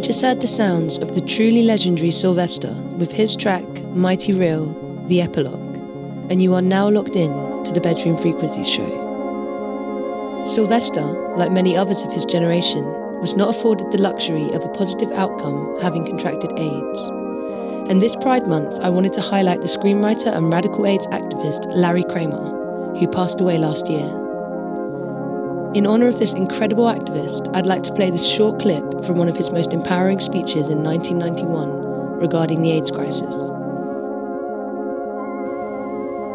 You just heard the sounds of the truly legendary Sylvester with his track Mighty Real, The Epilogue, and you are now locked in to the Bedroom Frequencies show. Sylvester, like many others of his generation, was not afforded the luxury of a positive outcome having contracted AIDS. And this Pride Month, I wanted to highlight the screenwriter and radical AIDS activist Larry Kramer, who passed away last year. In honour of this incredible activist, I'd like to play this short clip from one of his most empowering speeches in 1991 regarding the AIDS crisis.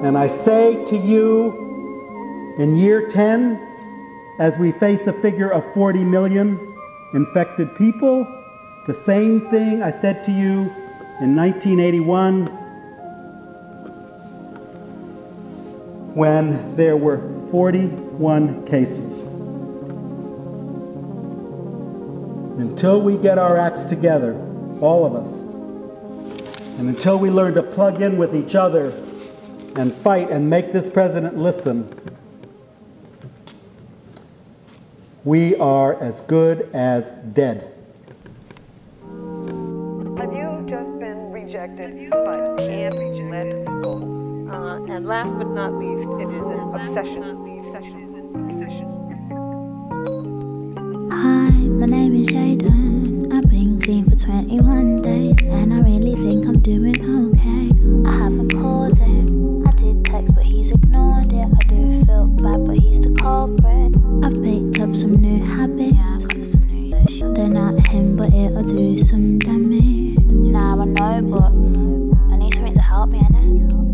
And I say to you, in year 10, as we face a figure of 40 million infected people, the same thing I said to you in 1981 when there were 41 cases. Until we get our acts together, all of us, and until we learn to plug in with each other and fight and make this president listen, we are as good as dead. Have you just been rejected but can't let go? Uh, and last but not least, it is an obsession. Hi, my name is Jaden. I've been clean for 21 days, and I really think I'm doing okay. I haven't called him. I did text, but he's ignored it. I do feel bad, but he's the culprit. I've picked up some new habits. Yeah, I've got some new issues. They're not him, but it'll do some damage. Now I know, but I need something to help me, innit?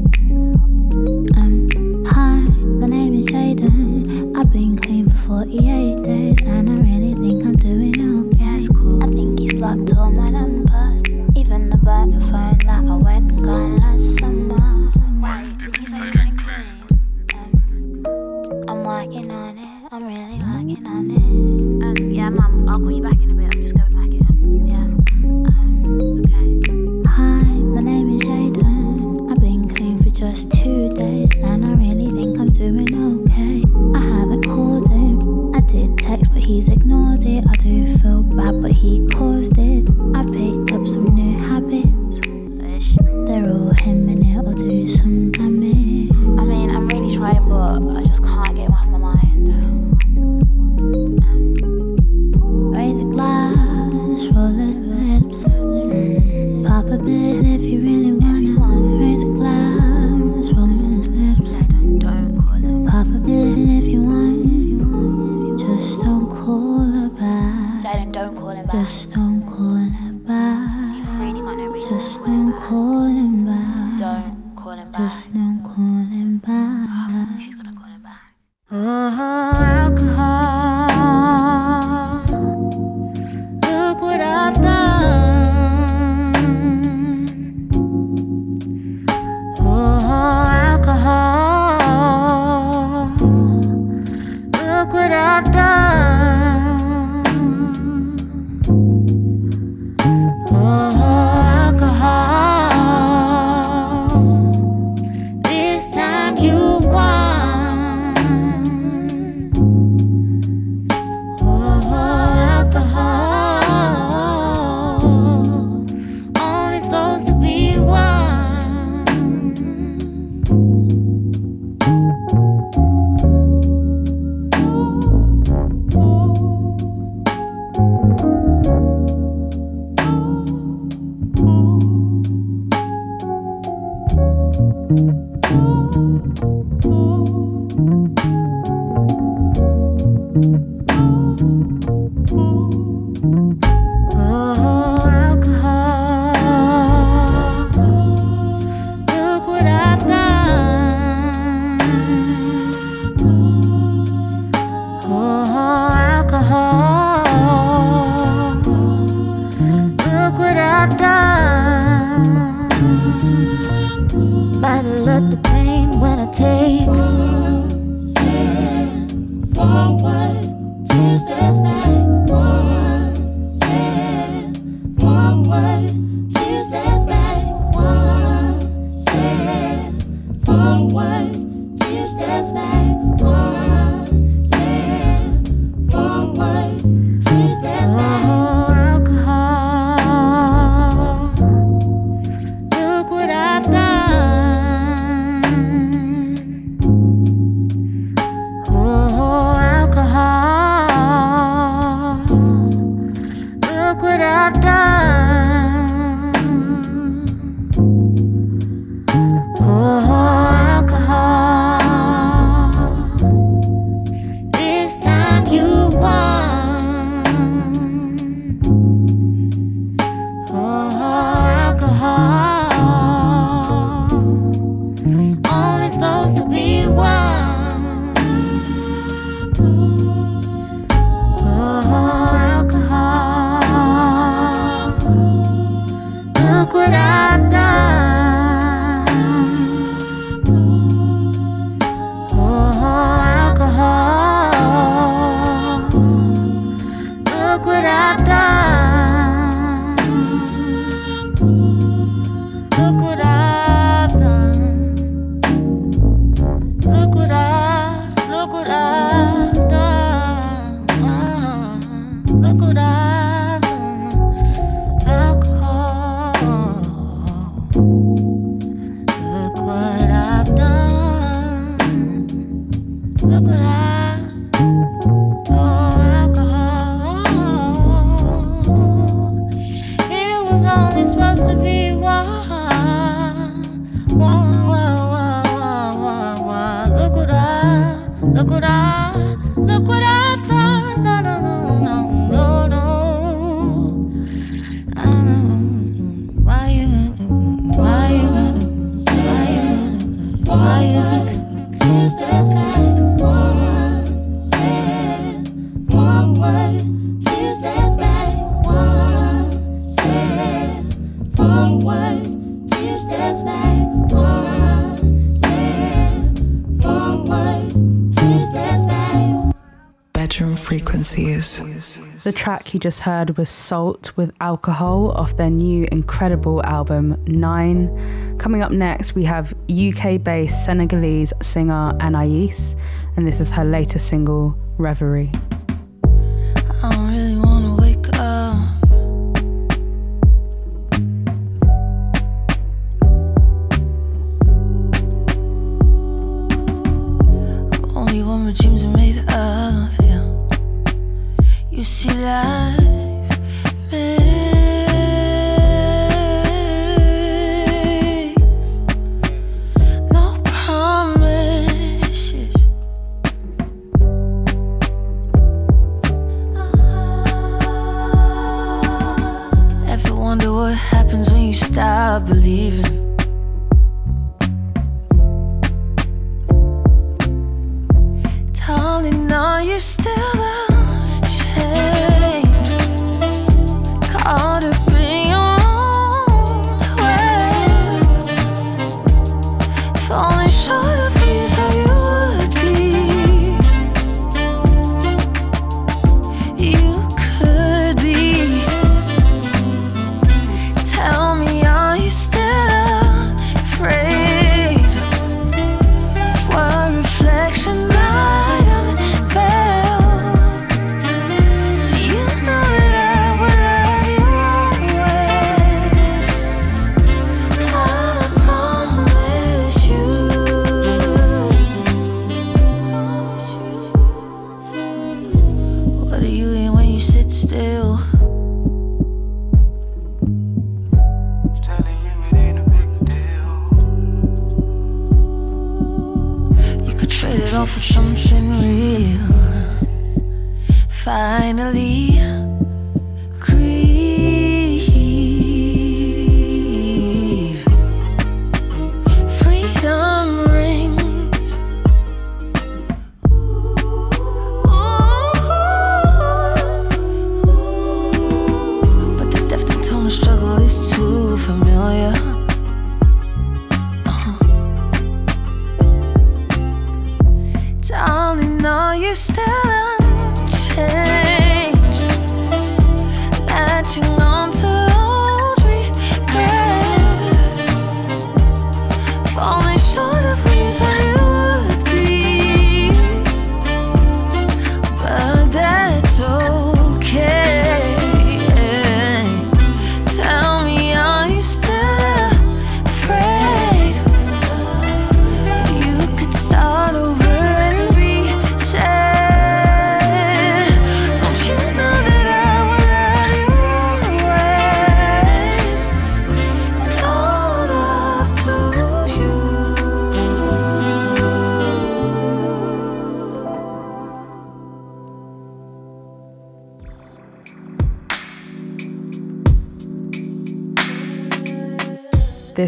you just heard was SAULT with Alcohol off their new incredible album Nine. Coming up next, we have UK based Senegalese singer anaiis, and this is her latest single, Reverie.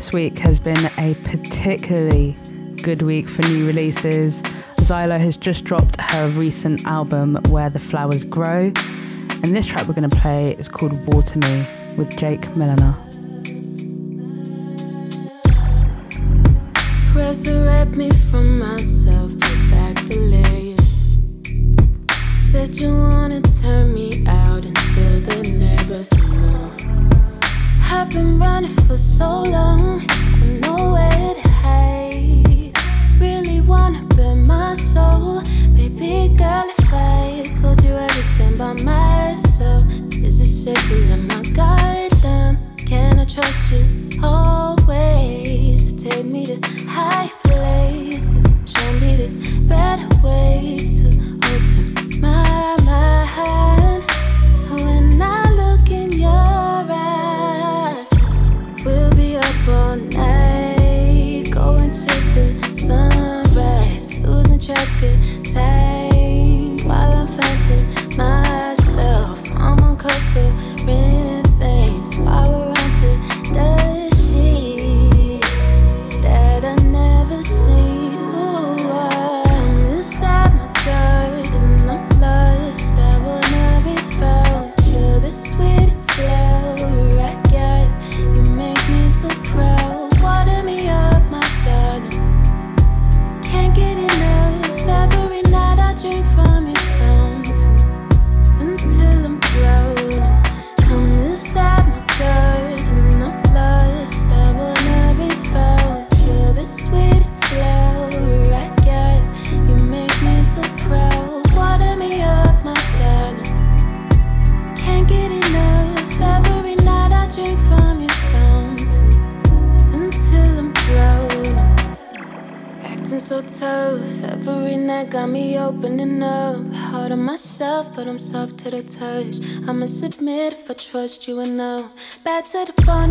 this week has been a particularly good week for new releases. Zilo has just dropped her recent album, Where the Flowers Grow, and this track we're going to play is called Water Me with Jake Milliner. Resurrect me to the touch. I'ma submit if I trust you enough. Back to the phone.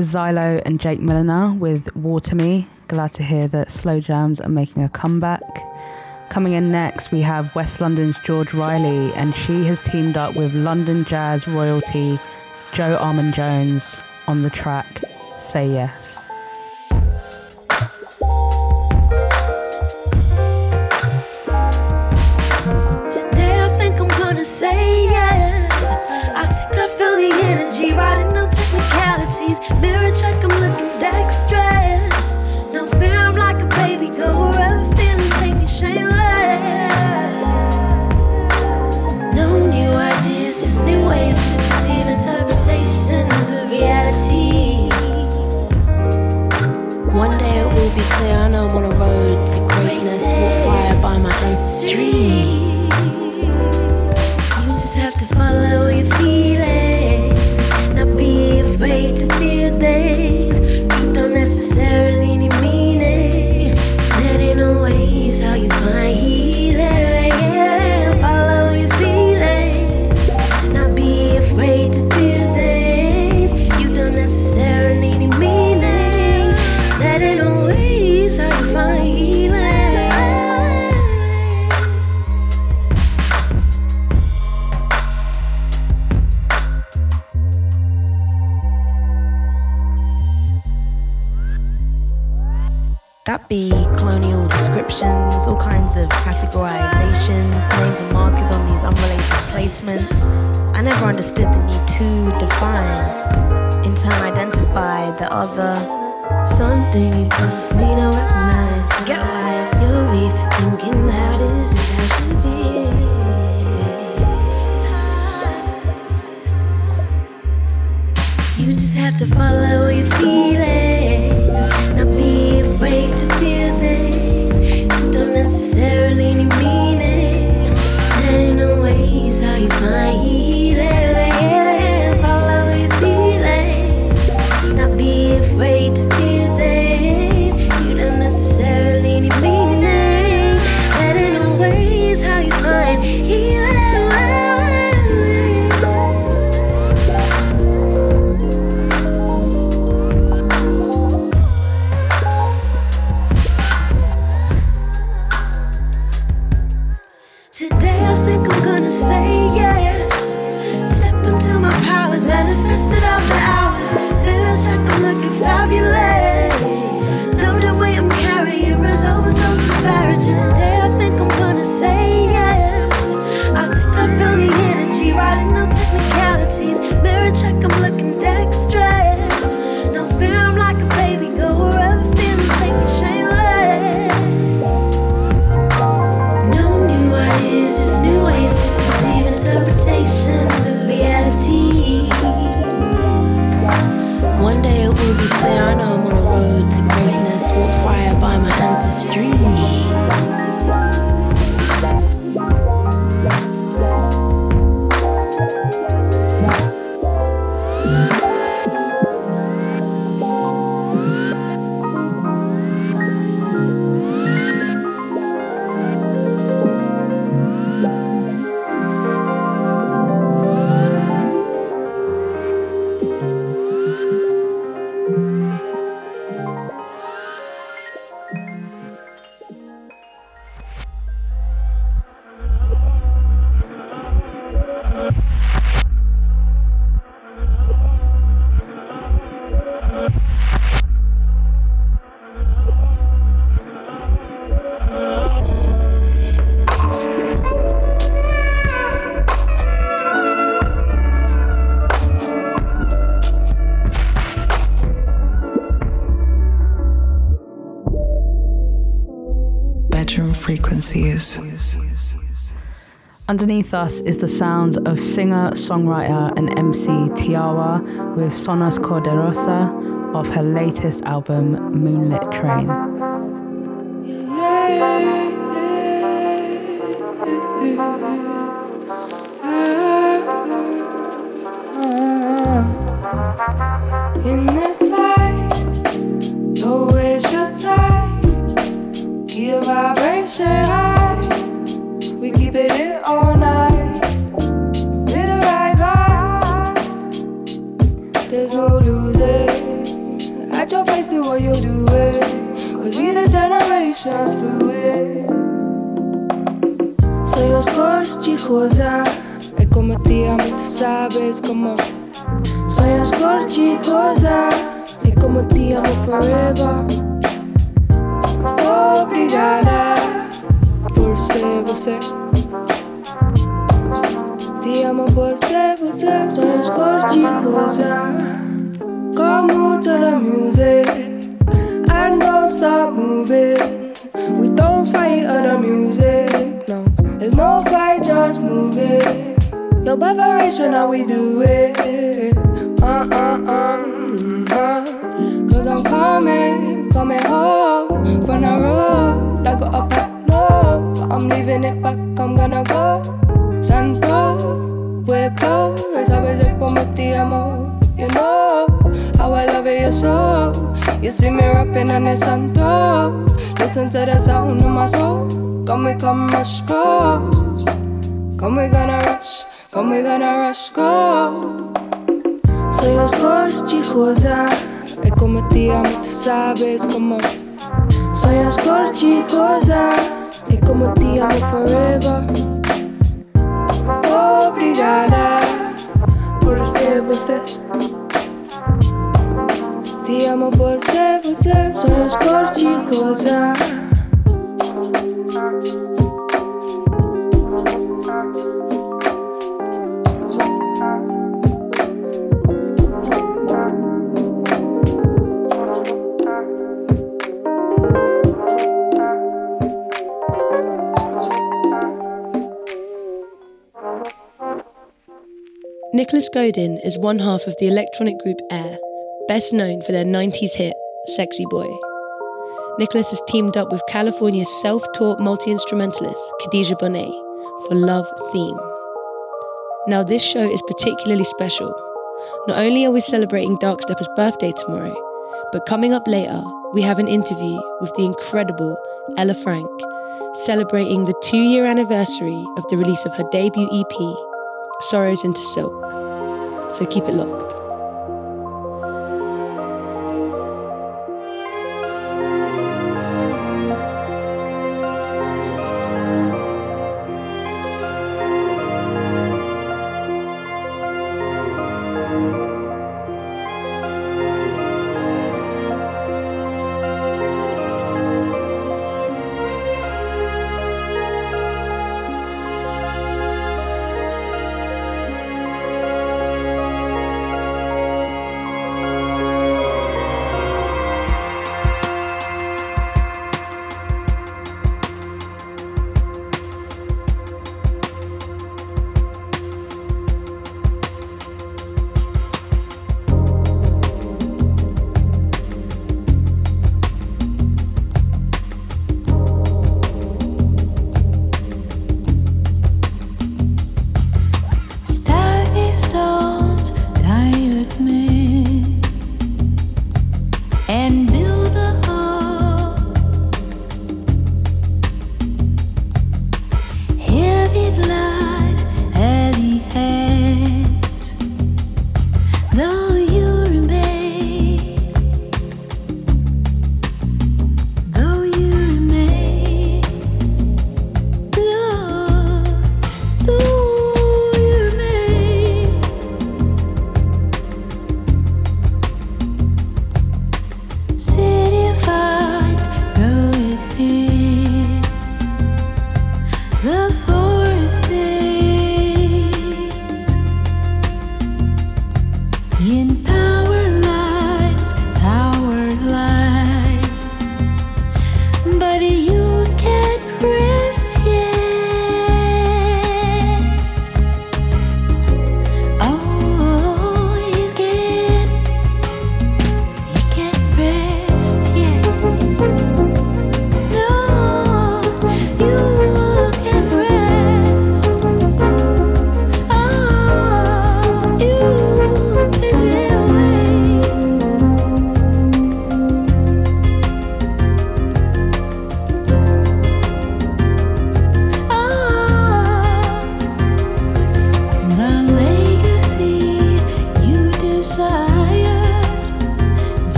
was and Jake Milliner with Water Me. Glad to hear that Slow Jams are making a comeback. Coming in next, we have West London's George Riley, and she has teamed up with London jazz royalty Joe Armon-Jones on the track Say Yeah. Frequencies. Underneath us is the sounds of singer, songwriter, and MC Tiawa with Sonhos Cor de Rosa of her latest album, Moonlit Train. We keep it in all night. There's no losing. At your place, do what you do it. Cause we the generations through it. Soy oscorchi cosa. E come ti amo, tú sabes cómo. Soy oscorchi cosa. E como te amo forever. Obrigada ser você. Te amo por ser você. Soy oscorchi cosa. Come to the music and don't stop moving. We don't fight other music. No, there's no fight, just move it. No preparation, how we do it. Uh uh uh. uh. Cause I'm coming, coming home from the road. I got low, I'm leaving it back. I'm gonna go. Santo, Pueblo, esa vez es como te amo. You know how I love you're so. You see me rapping on the Santo. Listen to the sound of my soul. Come, we come, rush, go. Come, we gonna rush. Come, we gonna rush, go. Soy oscorchi cosa. E come ti amo, tú sabes cómo. Soy oscorchi cosa. E como te amo forever. Obrigada por ser você. Te amo por ser você. Soy oscorchi cosa. Nicolas Godin is one half of the electronic group Air, best known for their 90s hit, Sexy Boy. Nicolas has teamed up with California's self taught multi instrumentalist, Kadhja Bonet, for Love Theme. Now, this show is particularly special. Not only are we celebrating Darkstepper's birthday tomorrow, but coming up later, we have an interview with the incredible Ella Frank, celebrating the two year anniversary of the release of her debut EP, Sorrows into Silk. So keep it locked.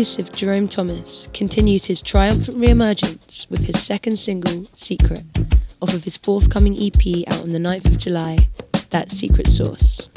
reclusive Jerome Thomas continues his triumphant re-emergence with his second single, Secret, off of his forthcoming EP out on the 9th of July, That Secret Source.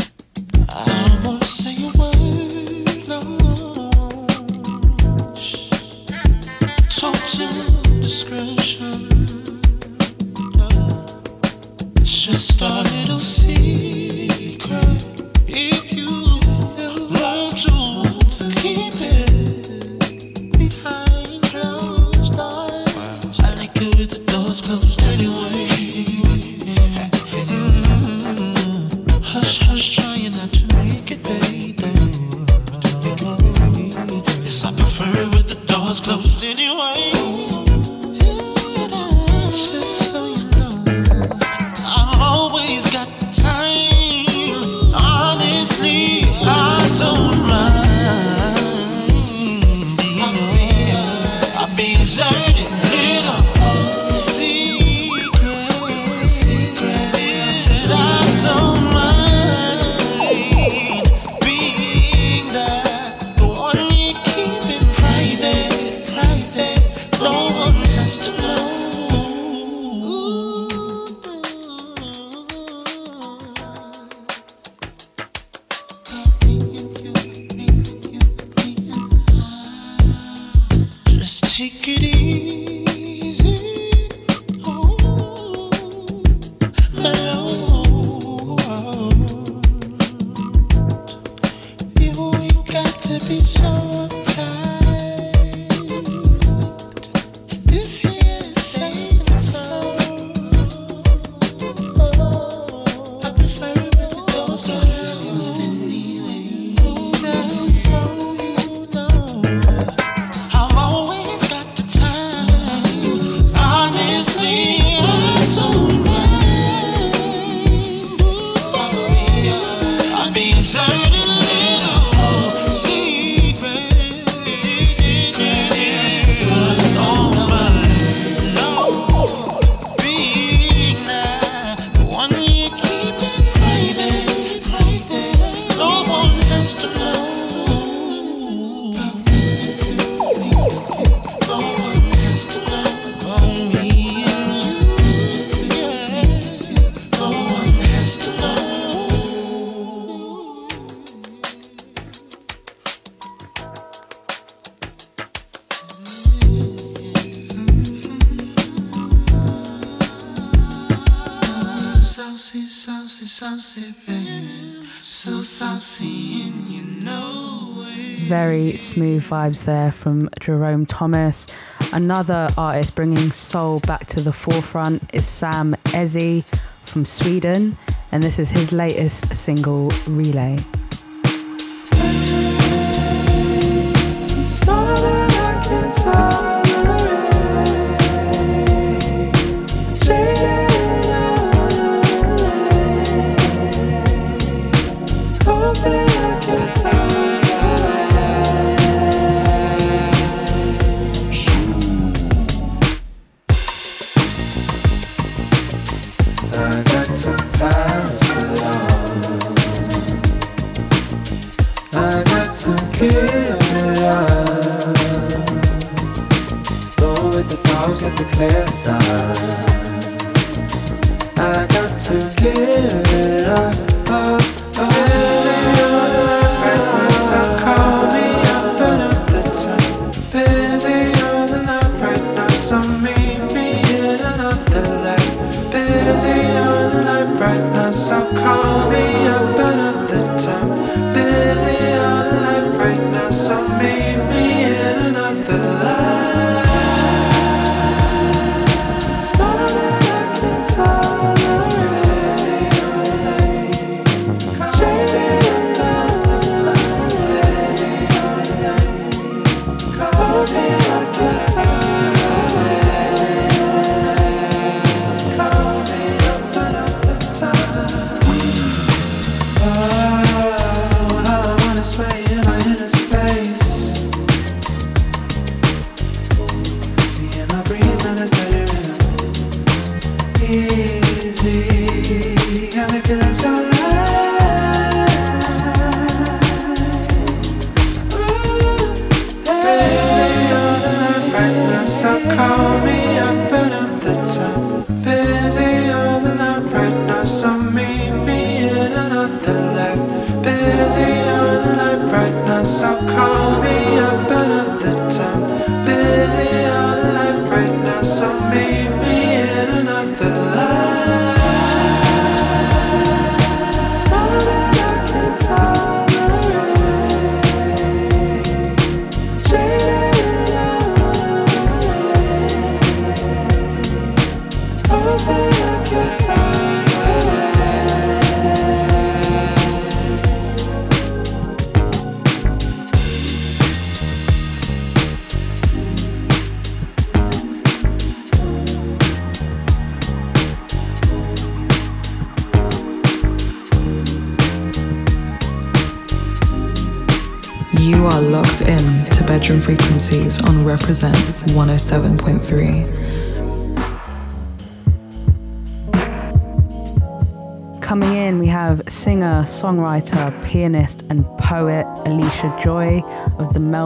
smooth vibes there from Jerome Thomas. Another artist bringing soul back to the forefront is Sam Ezeh from Sweden, and this is his latest single, Relay.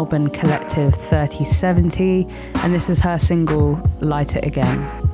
Melbourne collective 3070, and this is her single Light It Again.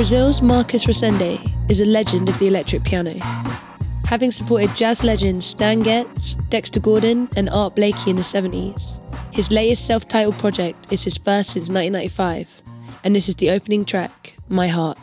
Brazil's Marcos Resende is a legend of the electric piano. Having supported jazz legends Stan Getz, Dexter Gordon, and Art Blakey in the 70s, his latest self titled project is his first since 1995, and this is the opening track, My Heart.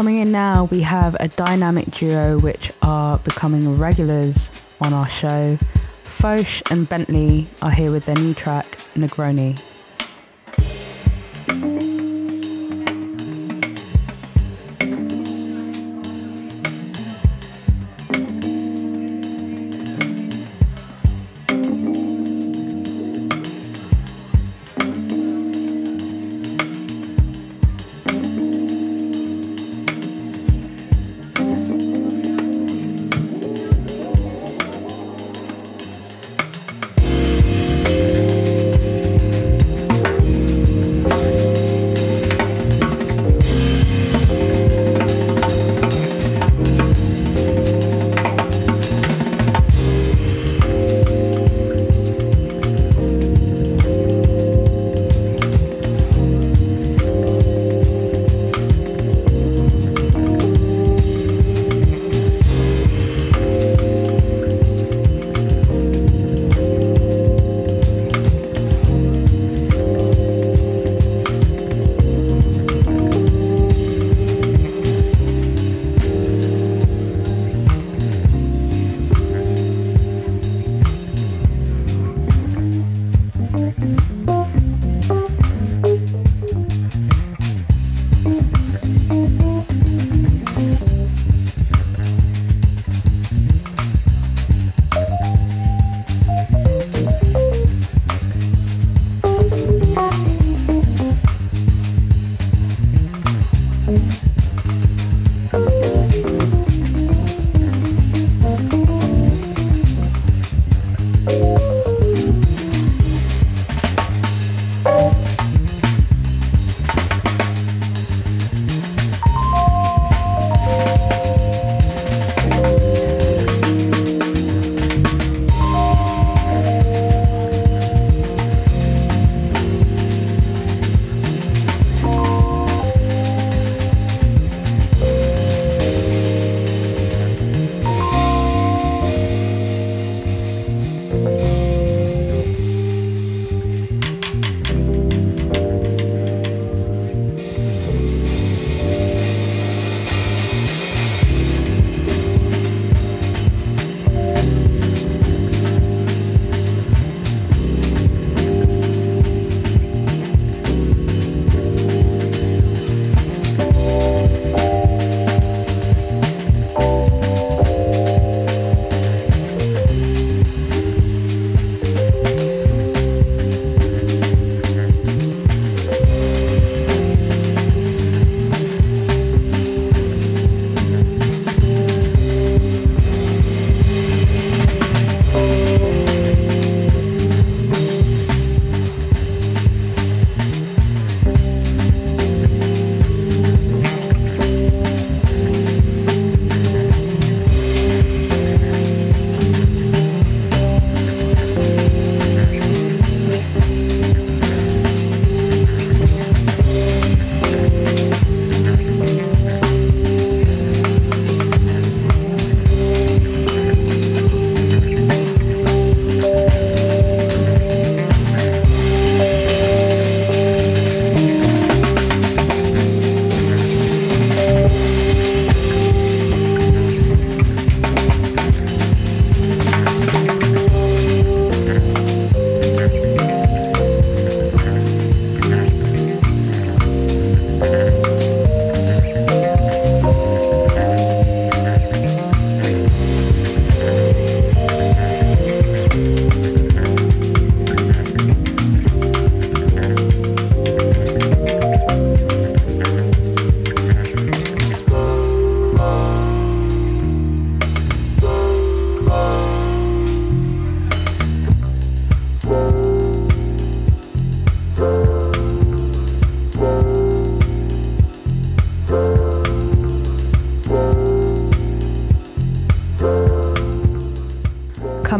Coming in now, we have a dynamic duo which are becoming regulars on our show. Foshe and Bentley are here with their new track, Negroni.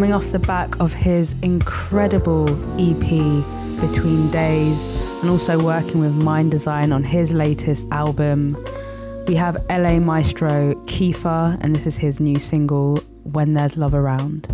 Coming off the back of his incredible EP Between Days and also working with Mndsgn on his latest album. We have LA Maestro Kiefer, and this is his new single, When There's Love Around.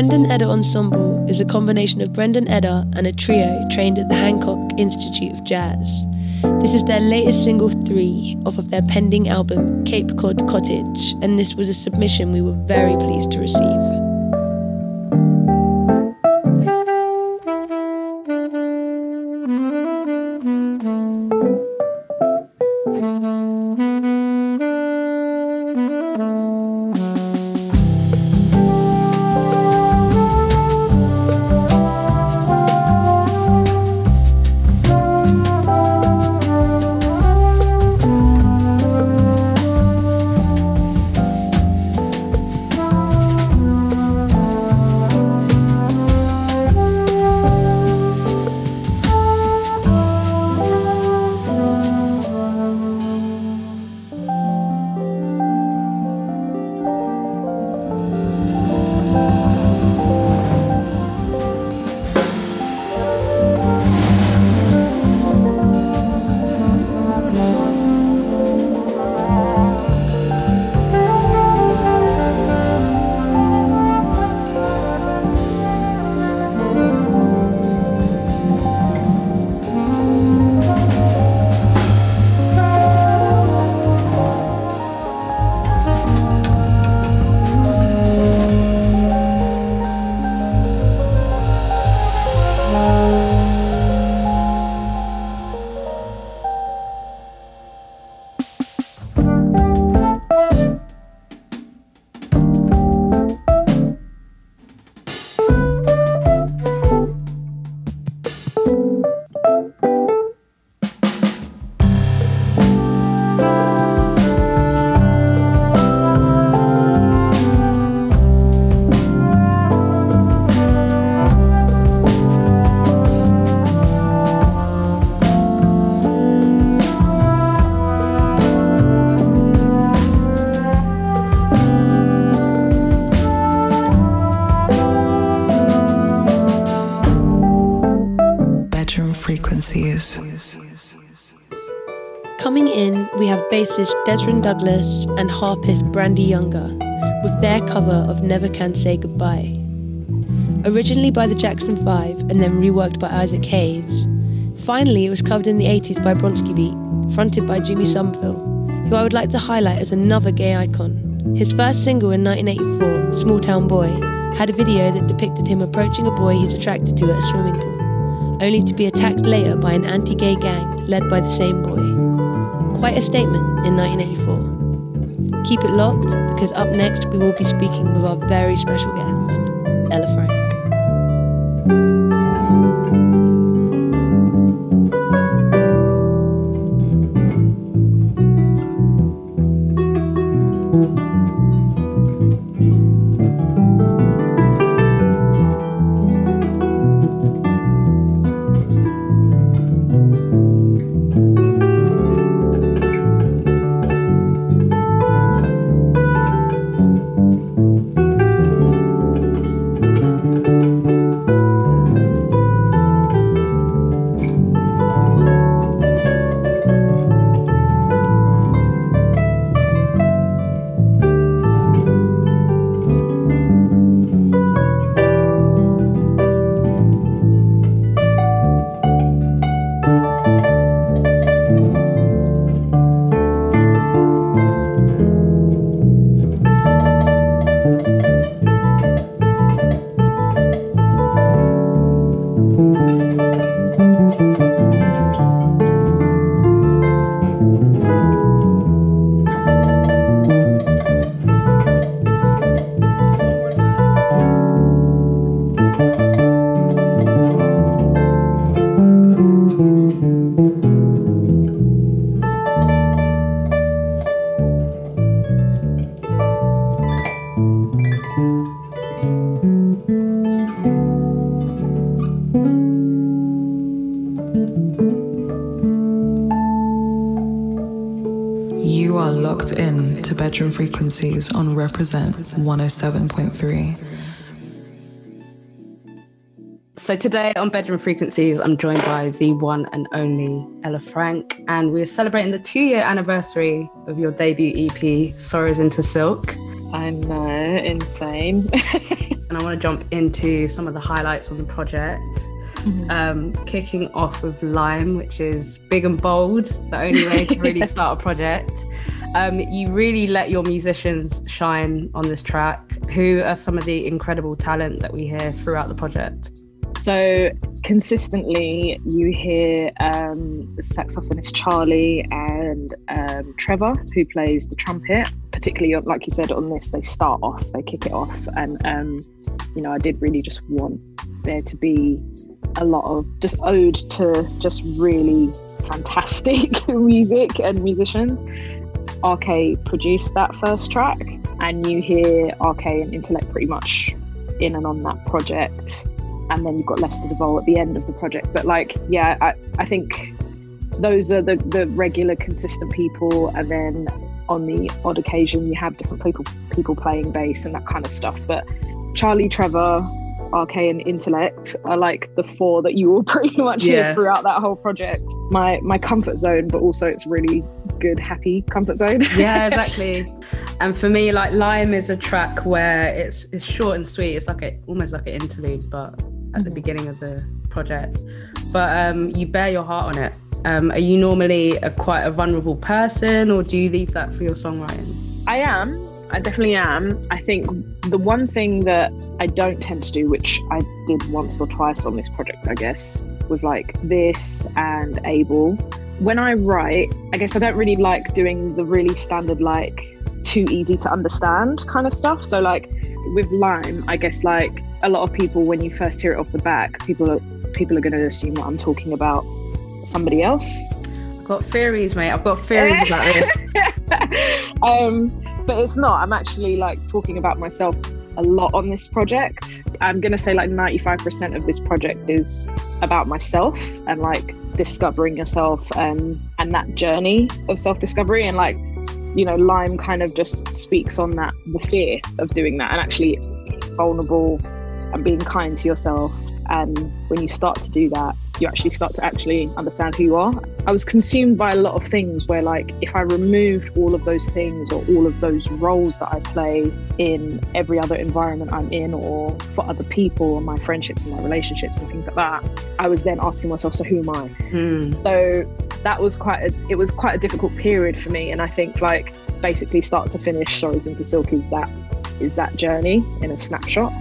Brendan Eder Ensemble is a combination of Brendan Eder and a trio trained at the Hancock Institute of Jazz. This is their latest single three off of their pending album Cape Cod Cottage, and this was a submission we were very pleased to receive. Dezron Douglas and harpist Brandee Younger with their cover of Never Can Say Goodbye. Originally by the Jackson 5 and then reworked by Isaac Hayes, finally it was covered in the 80s by Bronski Beat, fronted by Jimmy Somerville, who I would like to highlight as another gay icon. His first single in 1984, Small Town Boy, had a video that depicted him approaching a boy he's attracted to at a swimming pool, only to be attacked later by an anti gay gang led by the same boy. Quite a statement in 1984. Keep it locked because up next we will be speaking with our very special guest, frequencies on Reprezent 107.3. So today on Bedroom Frequencies, I'm joined by the one and only Ella Frank, and we're celebrating the two-year anniversary of your debut EP, Sorrows into Silk. I'm uh, insane. and I want to jump into some of the highlights on the project. Mm-hmm. Um, kicking off with Lime, which is big and bold, the only way to really start a project. Um, you really let your musicians shine on this track. Who are some of the incredible talent that we hear throughout the project? So consistently, you hear um, saxophonist Charlie and um, Trevor, who plays the trumpet. Particularly, like you said, on this, they start off, they kick it off, and um, you know, I did really just want there to be a lot of just ode to just really fantastic music and musicians. RK produced that first track, and you hear RK and Intellect pretty much in and on that project and then you've got Lester DeVol at the end of the project. But like, yeah, I, I think those are the, the regular consistent people and then on the odd occasion you have different people people playing bass and that kind of stuff. But Charlie, Trevor, RK and Intellect are like the four that you will pretty much yeah. hear throughout that whole project. My my comfort zone, but also it's really good, happy comfort zone. yeah, exactly. And for me, like Lime is a track where it's it's short and sweet. It's like a almost like an interlude, but at the beginning of the project. But um, you bear your heart on it. Um, are you normally a quite a vulnerable person, or do you leave that for your songwriting? I am. I definitely am. I think the one thing that I don't tend to do, which I did once or twice on this project, I guess, was like this and Able. When I write, I guess I don't really like doing the really standard, like too easy to understand kind of stuff. So, like with Lime, I guess like a lot of people when you first hear it off the back, people are people are going to assume that I'm talking about somebody else. I've got theories, mate. I've got theories about this. um, but it's not. I'm actually like talking about myself a lot on this project. I'm going to say like 95% of this project is about myself and like discovering yourself and and that journey of self-discovery and like you know lime kind of just speaks on that the fear of doing that and actually vulnerable and being kind to yourself. And when you start to do that, you actually start to actually understand who you are. I was consumed by a lot of things where, like, if I removed all of those things or all of those roles that I play in every other environment I'm in, or for other people and my friendships and my relationships and things like that, I was then asking myself, so who am I? Mm. So that was quite a, it was quite a difficult period for me. And I think, like, basically, start to finish, Sorrows into Silk is that is that journey in a snapshot.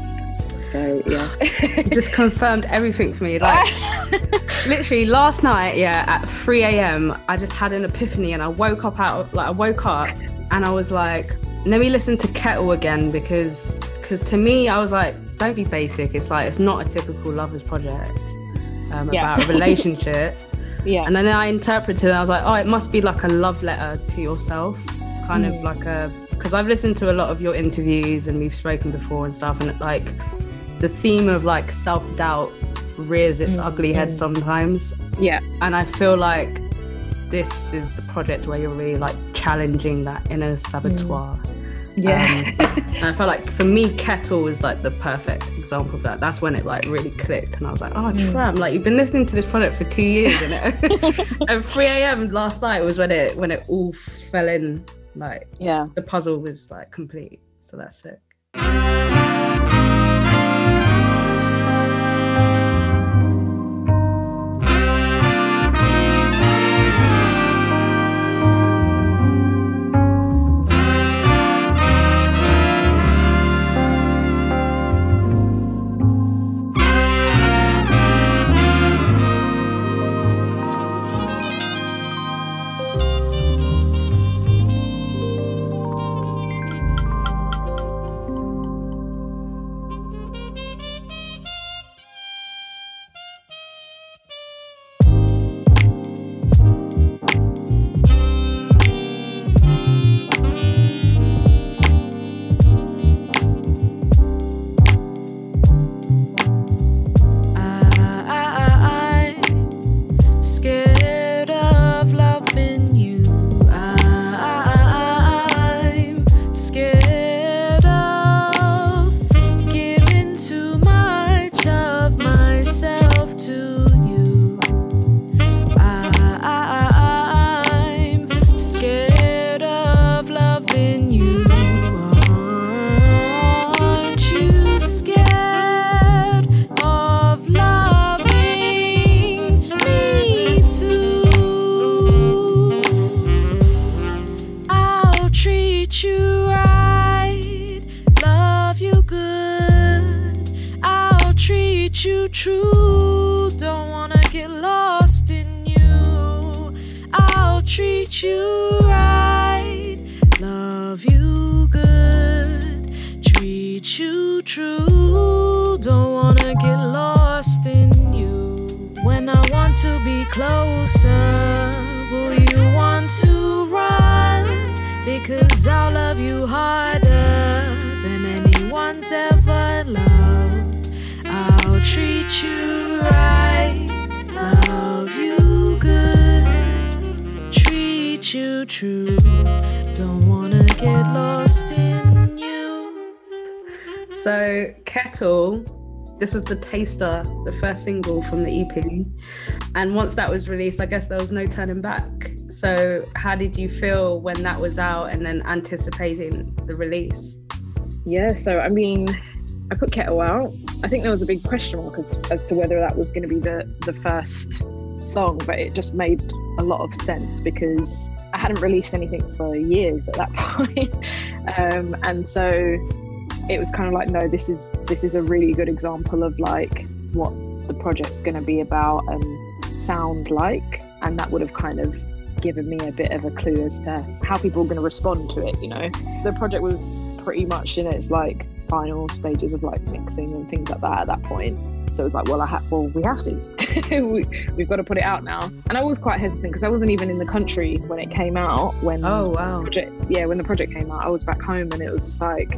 So yeah, just confirmed everything for me. Like literally last night, yeah, at 3 a.m., I just had an epiphany, and I woke up out of, like I woke up, and I was like, let me listen to Kettle again because because to me, I was like, don't be basic. It's like it's not a typical lovers project um, yeah. about a relationship. yeah, and then I interpreted. it. I was like, oh, it must be like a love letter to yourself, kind mm. of like a because I've listened to a lot of your interviews and we've spoken before and stuff, and like the theme of like self doubt rears its mm, ugly head sometimes. Yeah. And I feel like this is the project where you're really like challenging that inner saboteur. Mm. Yeah. Um, and I felt like for me, Kettle was like the perfect example of that. That's when it like really clicked, and I was like, oh, mm. tram! Like you've been listening to this project for two years, you know. and 3 a.m. last night was when it when it all fell in. Like yeah, the puzzle was like complete. So that's sick. True. Don't wanna get lost in you. So, Kettle, this was the taster, the first single from the EP. And once that was released, I guess there was no turning back. So, how did you feel when that was out and then anticipating the release? Yeah, so I mean, I put Kettle out. I think there was a big question mark as, as to whether that was going to be the, the first song, but it just made a lot of sense because I hadn't released anything for years at that point. um, and so it was kind of like, no, this is this is a really good example of like what the project's going to be about and sound like, and that would have kind of given me a bit of a clue as to how people are going to respond to it. You know, the project was pretty much in its like final stages of like mixing and things like that at that point. So it was like, well, I ha- well, we have to. we, we've got to put it out now. And I was quite hesitant because I wasn't even in the country when it came out. When Oh, wow. project, yeah, when the project came out, I was back home, and it was just like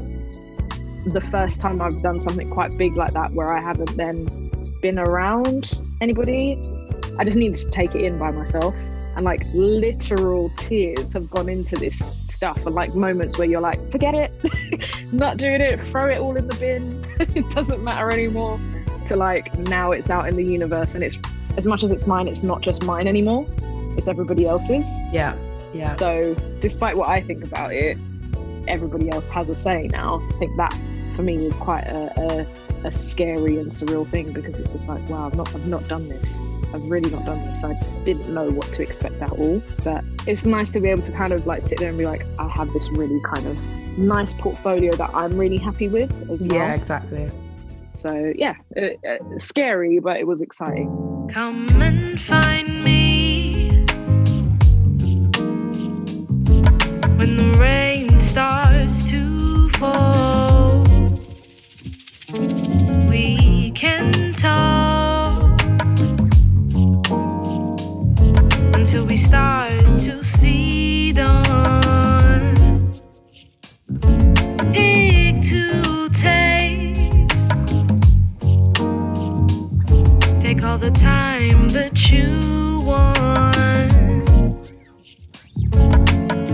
the first time I've done something quite big like that where I haven't then been around anybody. I just needed to take it in by myself. And like literal tears have gone into this stuff, and like moments where you're like, forget it, not doing it, throw it all in the bin, it doesn't matter anymore. To like now it's out in the universe, and it's as much as it's mine, it's not just mine anymore, it's everybody else's. Yeah, yeah. So despite what I think about it, everybody else has a say now. I think that for me was quite a, a, a scary and surreal thing because it's just like, wow, I've not I've not done this. I've really not done this. I didn't know what to expect at all. But it's nice to be able to kind of like sit there and be like, I have this really kind of nice portfolio that I'm really happy with as well. Yeah, exactly. So yeah, uh, uh, scary, but it was exciting. Come and find me when the rain starts to fall. Can talk until we start to see dawn. Pick to taste. Take all the time that you want.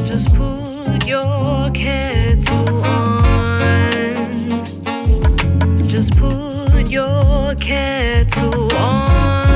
Just put your kettle on. Your kettle on.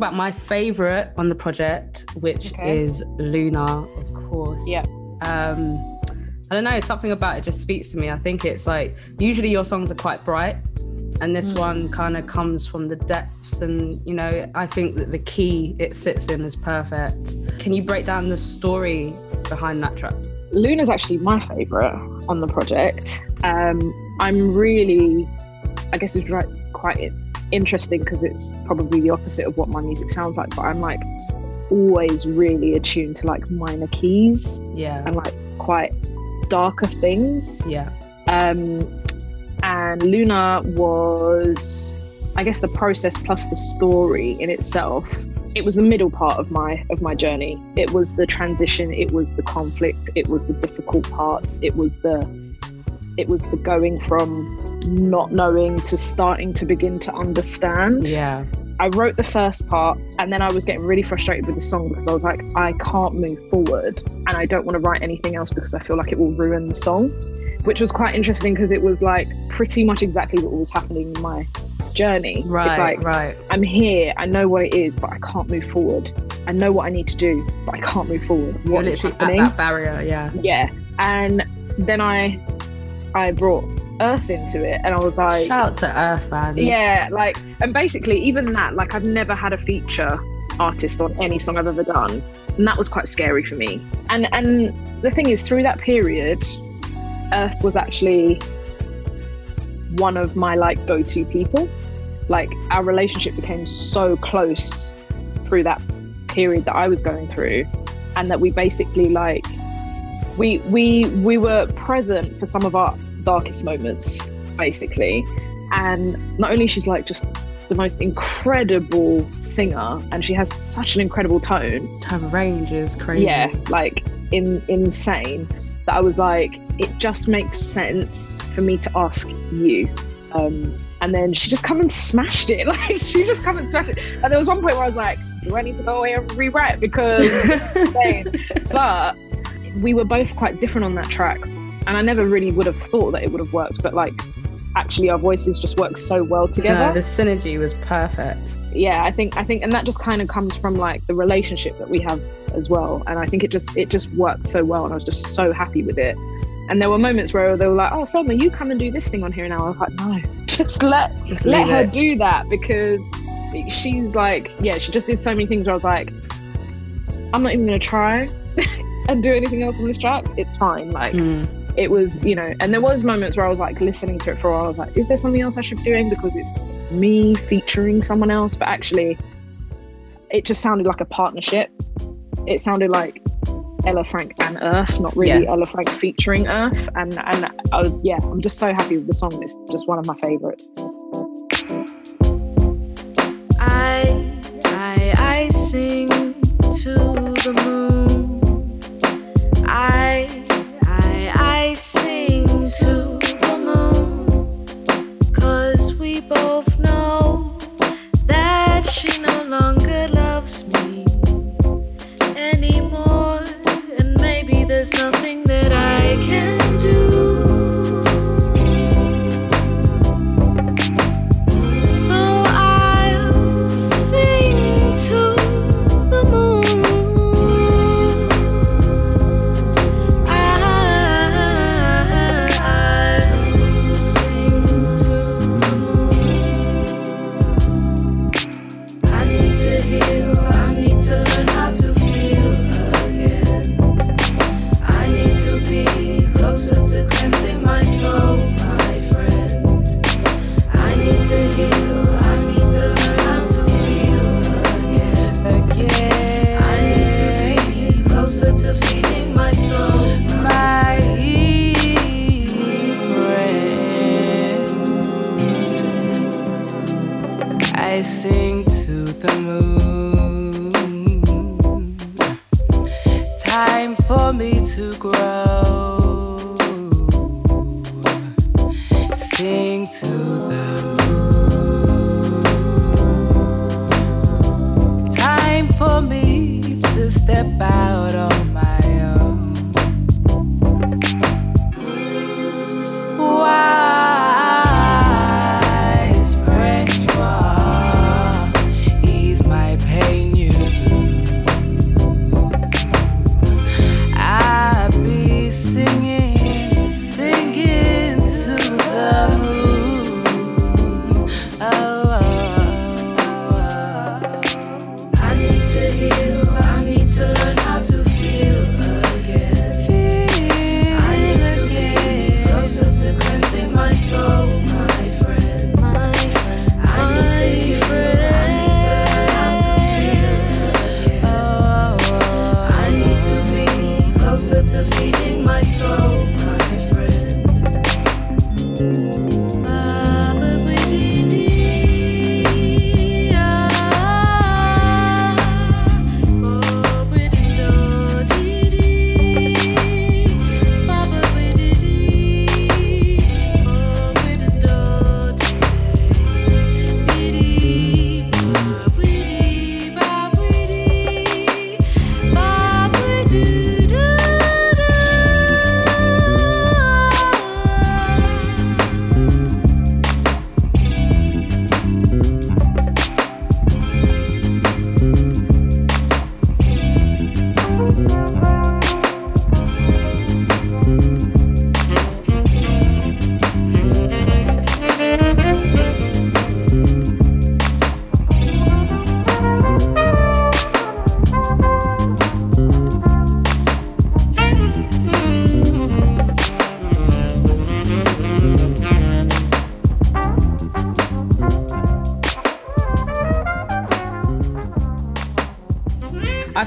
About my favorite on the project, which Okay. is Luna, of course. Yeah. Um, I don't know, something about it just speaks to me. I think it's like usually your songs are quite bright, and this Mm. one kind of comes from the depths. And you know, I think that the key it sits in is perfect. Can you break down the story behind that track? Luna's actually my favourite on the project. Um, I'm really, I guess it's right, quite interesting because it's probably the opposite of what my music sounds like. But I'm like always really attuned to like minor keys Yeah. and like quite darker things. Yeah. Um, and Luna was, I guess, the process plus the story in itself. It was the middle part of my of my journey. It was the transition. It was the conflict. It was the difficult parts. It was the it was the going from not knowing to starting to begin to understand. Yeah. I wrote the first part and then I was getting really frustrated with the song because I was like, I can't move forward and I don't want to write anything else because I feel like it will ruin the song. Which was quite interesting because it was like pretty much exactly what was happening in my journey. Right, It's like right. I'm here, I know what it is, but I can't move forward. I know what I need to do, but I can't move forward. You're What is literally happening? at that barrier. Yeah. Yeah. And then I I brought Earth into it and I was like Shout out to Earth, man. yeah, like, and basically, even that, like, I've never had a feature artist on any song I've ever done, and that was quite scary for me. And and the thing is, through that period, Earth was actually one of my like go-to people. Like, our relationship became so close through that period that I was going through, and that we basically like we we we were present for some of our darkest moments basically. And not only she's like just the most incredible singer and she has such an incredible tone. Her range is crazy. Yeah like in insane. That i was like it just makes sense for me to ask you. Um and then she just come and smashed it. Like she just come and smashed it. And there was one point where i was like do i need to go away and rewrite? Because but we were both quite different on that track and i never really would have thought that it would have worked but like actually our voices just work so well together No, the synergy was perfect. yeah i think i think and that just kind of comes from like the relationship that we have as well and i think it just it just worked so well and i was just so happy with it and there were moments where they were like oh selma you come and do this thing on here now i was like no just let Just let her it. do that because she's like yeah she just did so many things where i was like i'm not even gonna try and do anything else on this track it's fine like Mm. It was you know and there was moments where i was like listening to it for a while. I was like is there something else i should be doing? Because it's me featuring someone else. But actually it just sounded like a partnership. It sounded like ella frank and earth not really Yeah. ella frank featuring earth. And and I was, yeah i'm just so happy with the song. It's just one of my favorites. I, I, I sing to the moon. I, I, to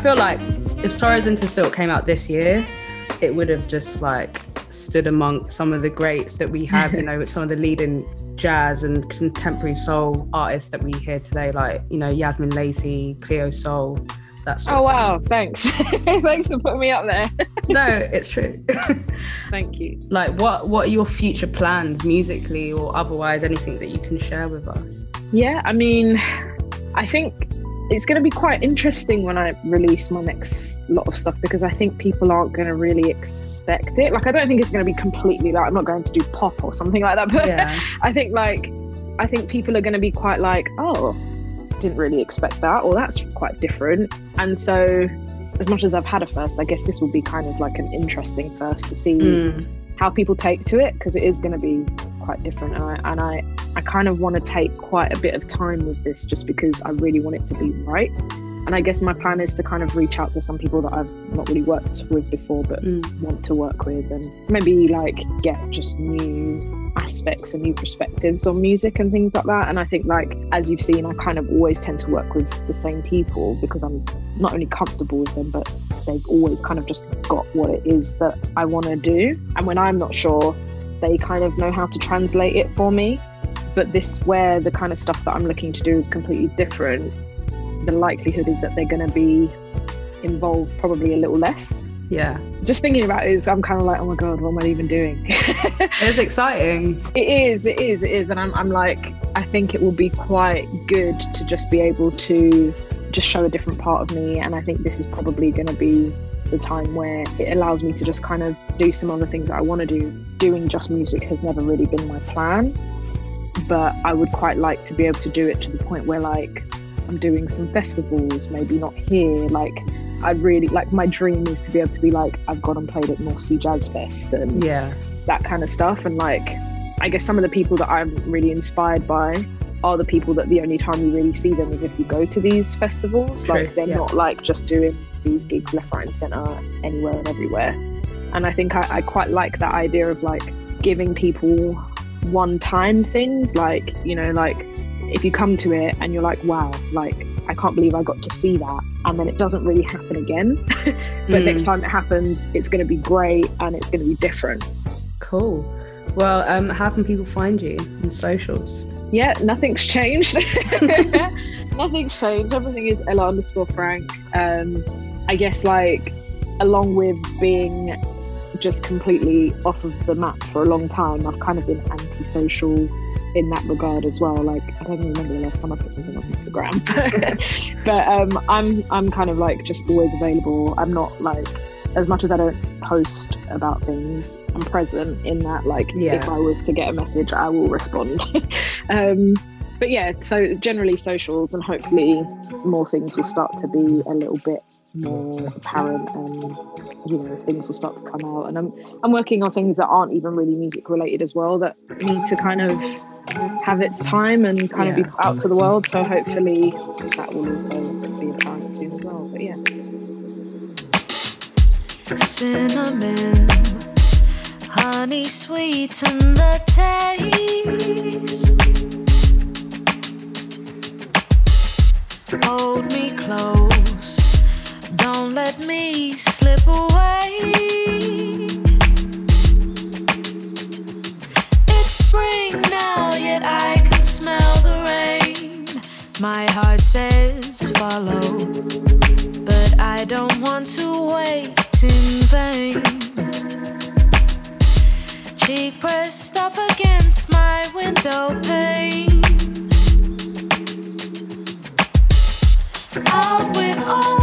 feel like if Sorrows into Silk came out this year, it would have just like stood among some of the greats that we have, you know, some of the leading jazz and contemporary soul artists that we hear today, like, you know, Yasmin Lacey, Cleo Sol. That's Oh wow, thanks. thanks for putting me up there. no, it's true. Thank you. like what what are your future plans musically or otherwise, anything that you can share with us? Yeah, I mean, I think it's going to be quite interesting when I release my next lot of stuff because I think people aren't going to really expect it. Like, I don't think it's going to be completely like I'm not going to do pop or something like that, but Yeah. I think like I think people are going to be quite like, oh, didn't really expect that, or that's quite different. And so, as much as I've had a first, I guess this will be kind of like an interesting first to see Mm. how people take to it because it is going to be quite different. And I, and I, I kind of want to take quite a bit of time with this just because I really want it to be right. And I guess my plan is to kind of reach out to some people that I've not really worked with before, but mm. want to work with, and maybe like get just new aspects and new perspectives on music and things like that. And I think, like, as you've seen, I kind of always tend to work with the same people because I'm not only comfortable with them, but they've always kind of just got what it is that I want to do. And when I'm not sure, they kind of know how to translate it for me. But this, where the kind of stuff that I'm looking to do is completely different, the likelihood is that they're going to be involved probably a little less. Yeah. Just thinking about it is, I'm kind of like, oh my God, what am I even doing? it's exciting. It is, it is, it is. And I'm, I'm like, I think it will be quite good to just be able to just show a different part of me. And I think this is probably going to be the time where it allows me to just kind of do some other things that I want to do. Doing just music has never really been my plan, but I would quite like to be able to do it to the point where, like, I'm doing some festivals, maybe not here. Like, I really like my dream is to be able to be like, I've gone and played at North Sea Jazz Fest and Yeah. that kind of stuff. And like, I guess some of the people that I'm really inspired by are the people that the only time you really see them is if you go to these festivals. True, Like, they're yeah. not like just doing these gigs left, right, and center anywhere and everywhere. And I think I, I quite like that idea of like giving people one time things, like, you know, like if you come to it and you're like, wow, like, I can't believe I got to see that. And then it doesn't really happen again. but Mm. next time it happens, it's going to be great and it's going to be different. Cool. Well, um, how can people find you on socials? Yeah, nothing's changed. nothing's changed. Everything is Ella underscore Frank. Um, I guess like along with being just completely off of the map for a long time, I've kind of been antisocial in that regard as well. Like I don't even remember the last time I put something on Instagram, but, um, I'm I'm kind of like just always available. I'm not like as much as I don't post about things. I'm present in that. Like Yeah. if I was to get a message, I will respond. um, but yeah, so generally socials, and hopefully more things will start to be a little bit more apparent and you know things will start to come out. And I'm I'm working on things that aren't even really music related as well that need to kind of have its time and kind of be put out to the world. So hopefully that will also be apparent soon as well. But yeah. Cinnamon, honey sweeten the taste. Hold me close, don't let me slip away. It's spring now, yet I can smell the rain. My heart says follow, but I don't want to wait in vain. Cheek pressed up against my window pane. Out with old,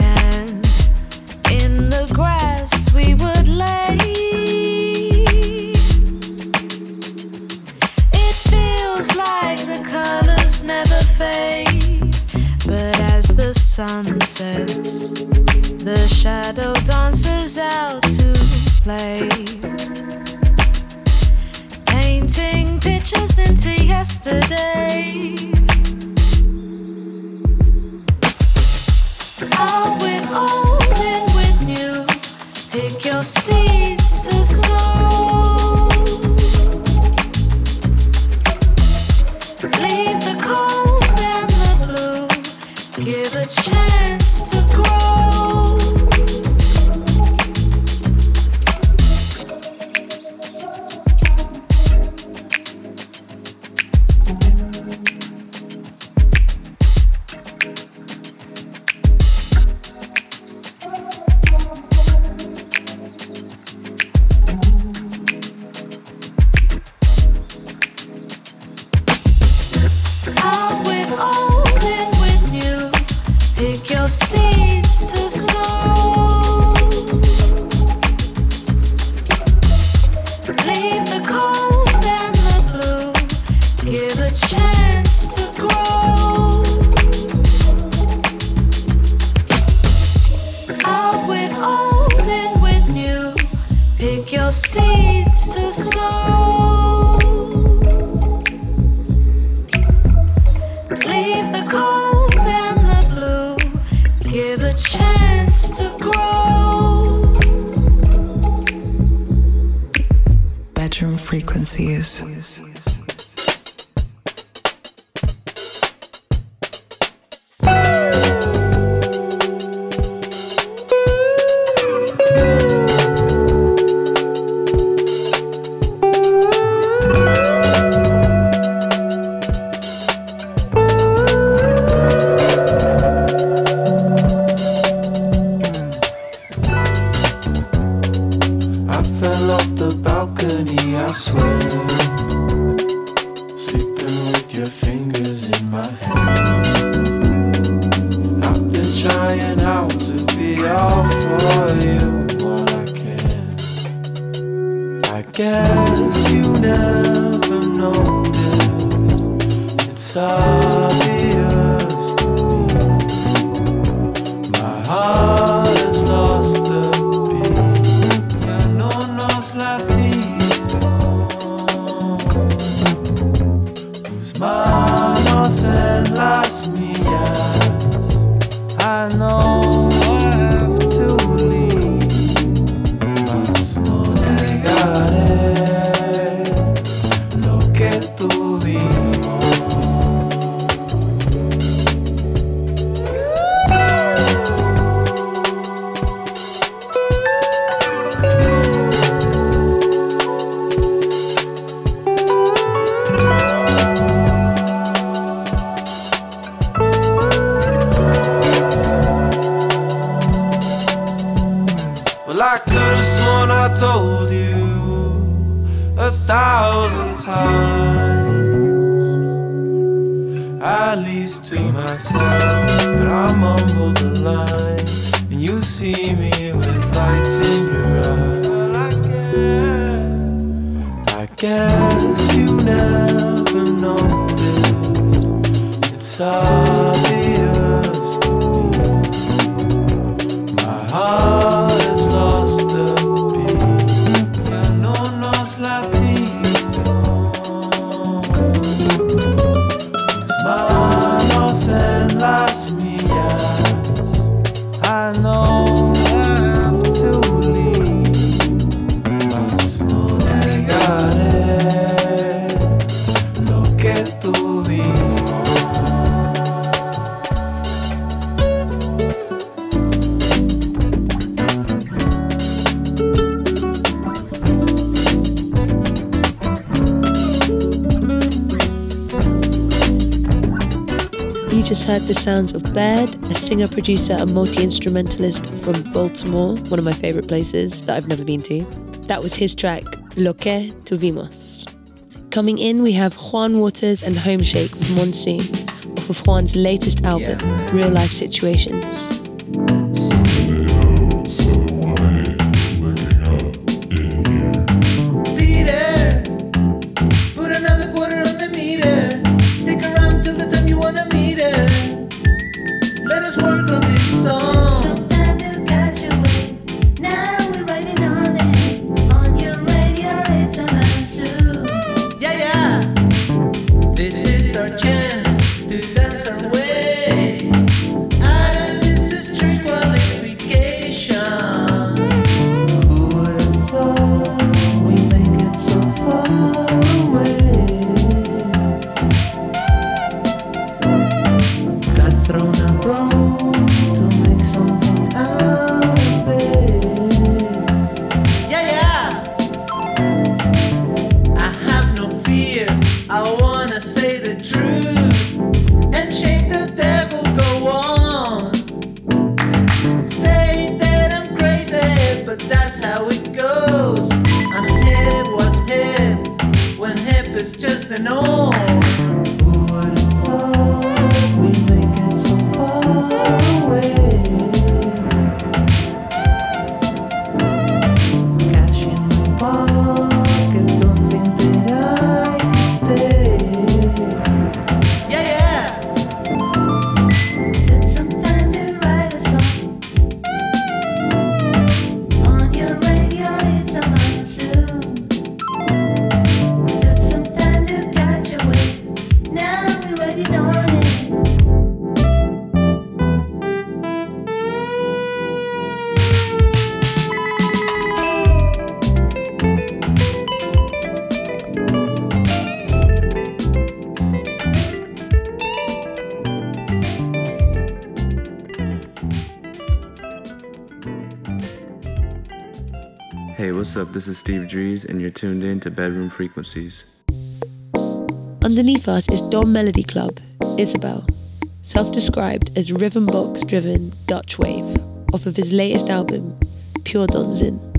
dances out to play. Painting pictures into yesterday. Out with new. Pick just heard the sounds of Baird, a singer, producer, and multi instrumentalist from Baltimore, one of my favorite places that I've never been to. That was his track, Lo que tuvimos. Coming in, we have Juan Wauters and Homeshake with Monsoon, off of Juan's latest album, yeah. Real Life Situations. What's up? This is Steve Drees, and you're tuned in to Bedroom Frequencies. Underneath us is Don Melody Club, Isabel, self described as rhythm box driven Dutch wave, off of his latest album, Pure Donzin.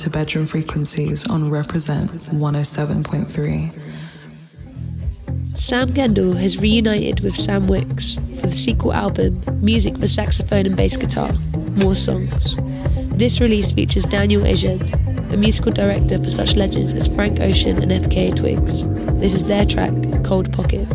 To bedroom frequencies on Reprezent 107.3. Sam Gendel has reunited with Sam Wilkes for the sequel album, Music for Saxophone and Bass Guitar, More Songs. This release features Daniel Aged, a musical director for such legends as Frank Ocean and FKA Twigs. This is their track, Cold Pocket.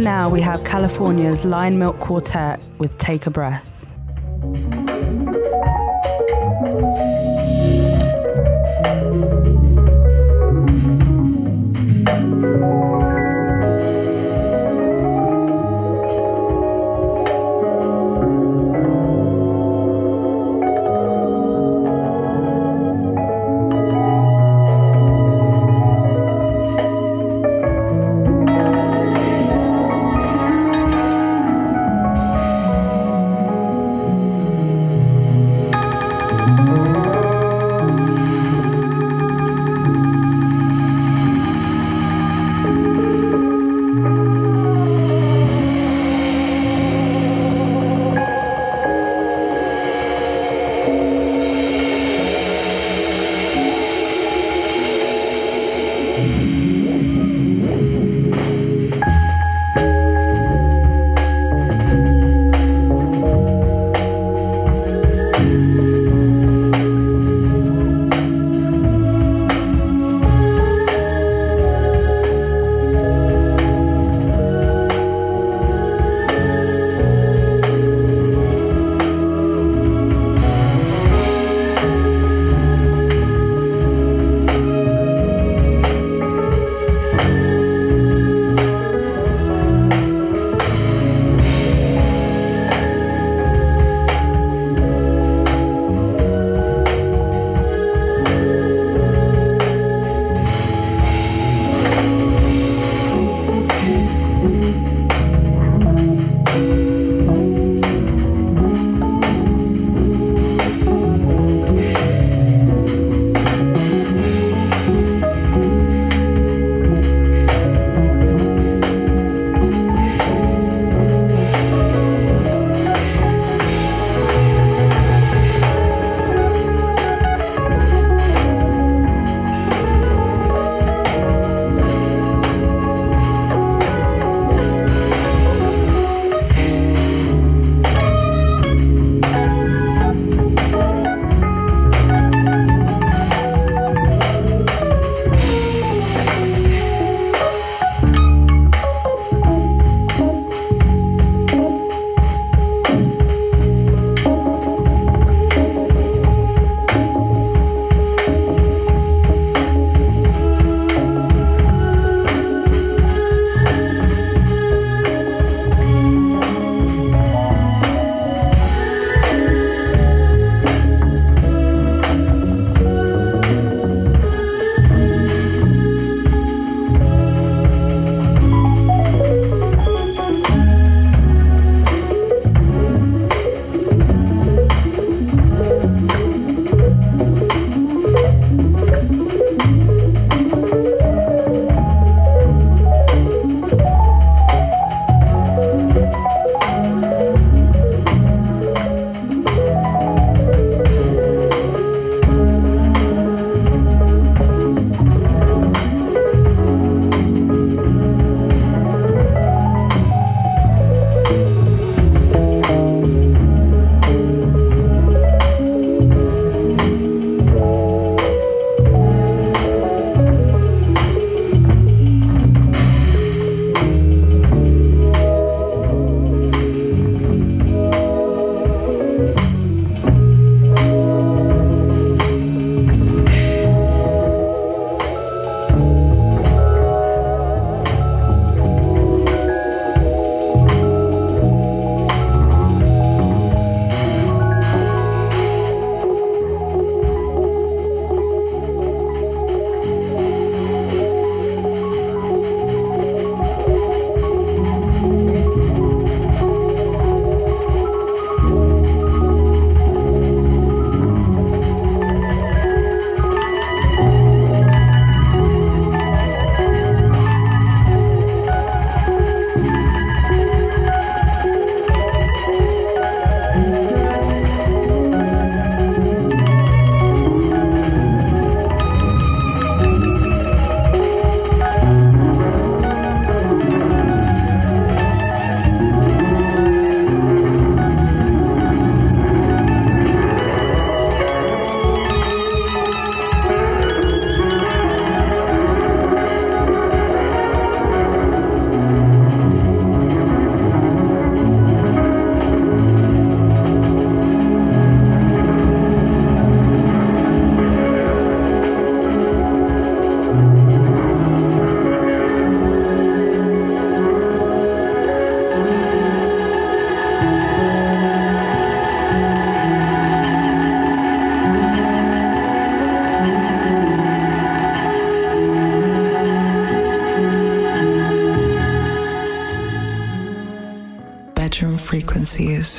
Now, we have California's Lionmilk Quartet with Take a Breath.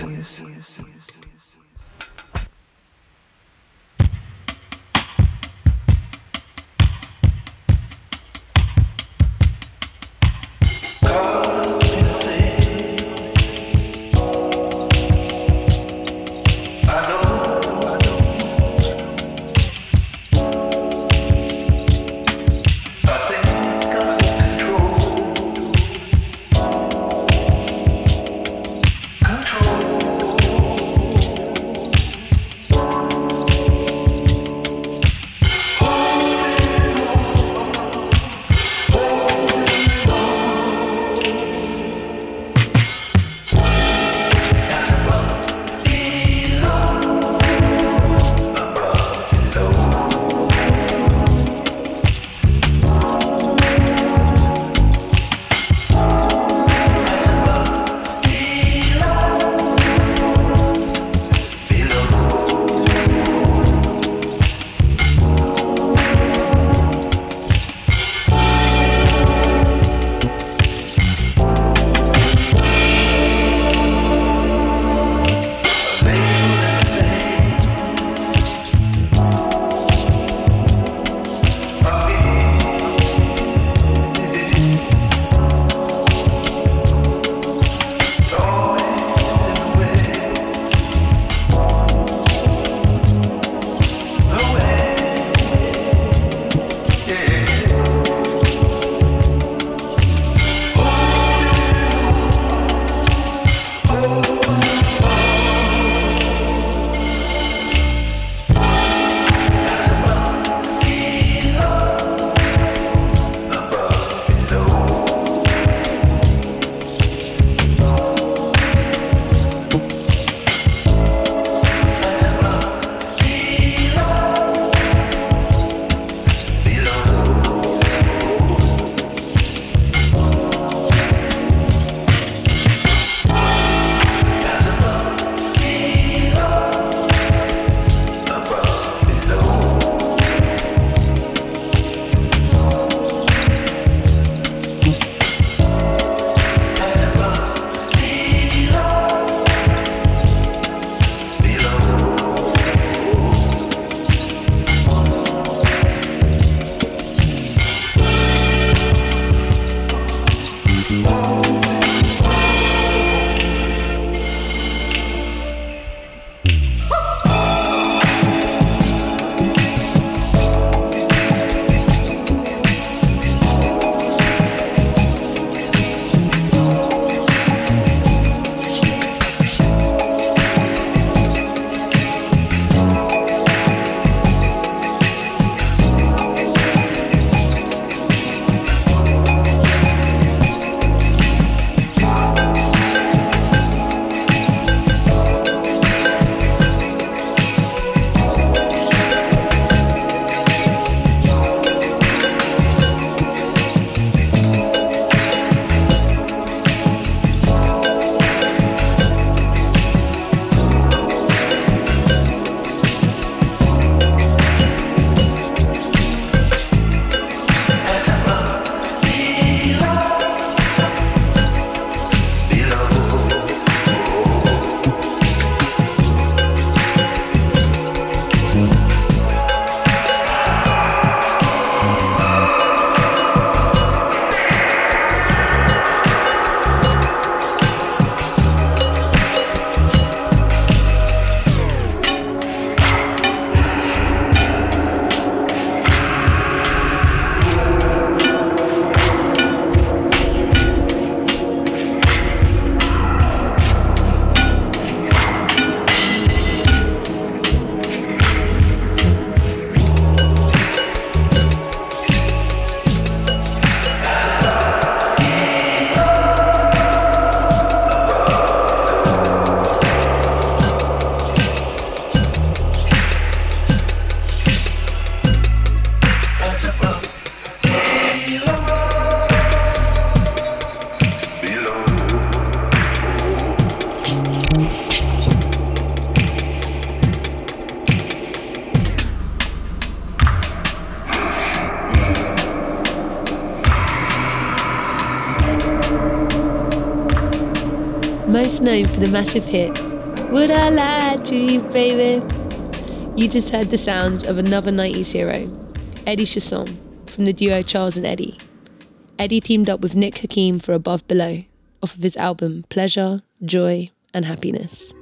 Frequencies. Known for the massive hit, Would I Lie to You, Baby? You just heard the sounds of another 90s hero, Eddie Chacon, from the duo Charles and Eddie. Eddie teamed up with Nick Hakim for Above Below, off of his album Pleasure, Joy, and Happiness.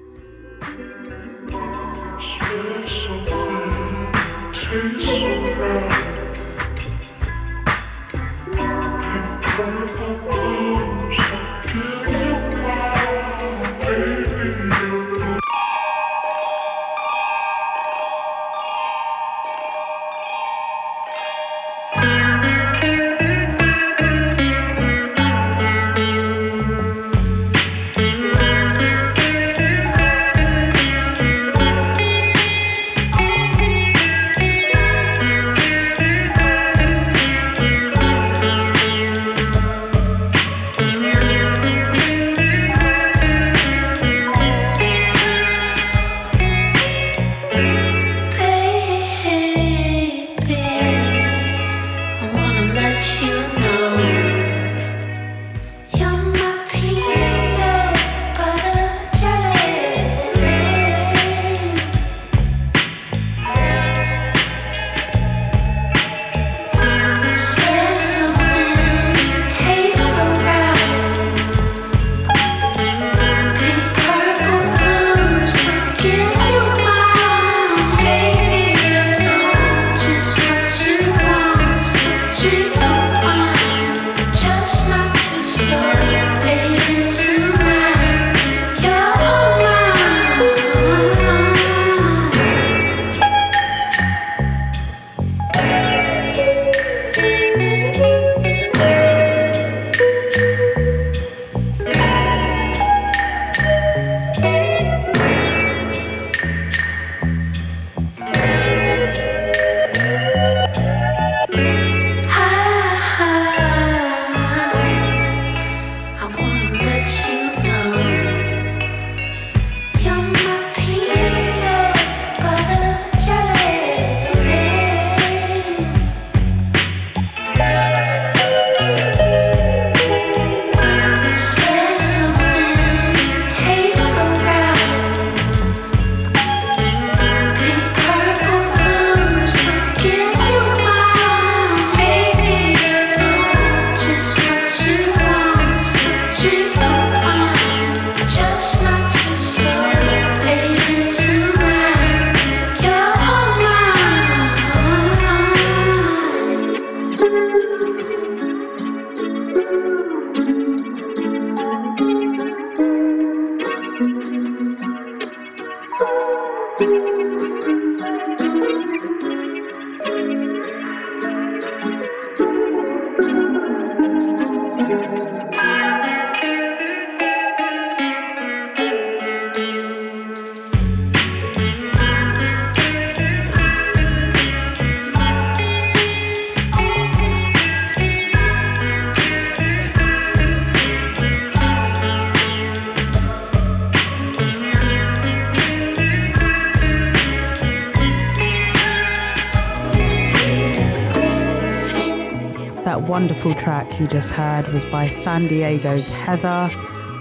Track you just heard was by San Diego's Hether,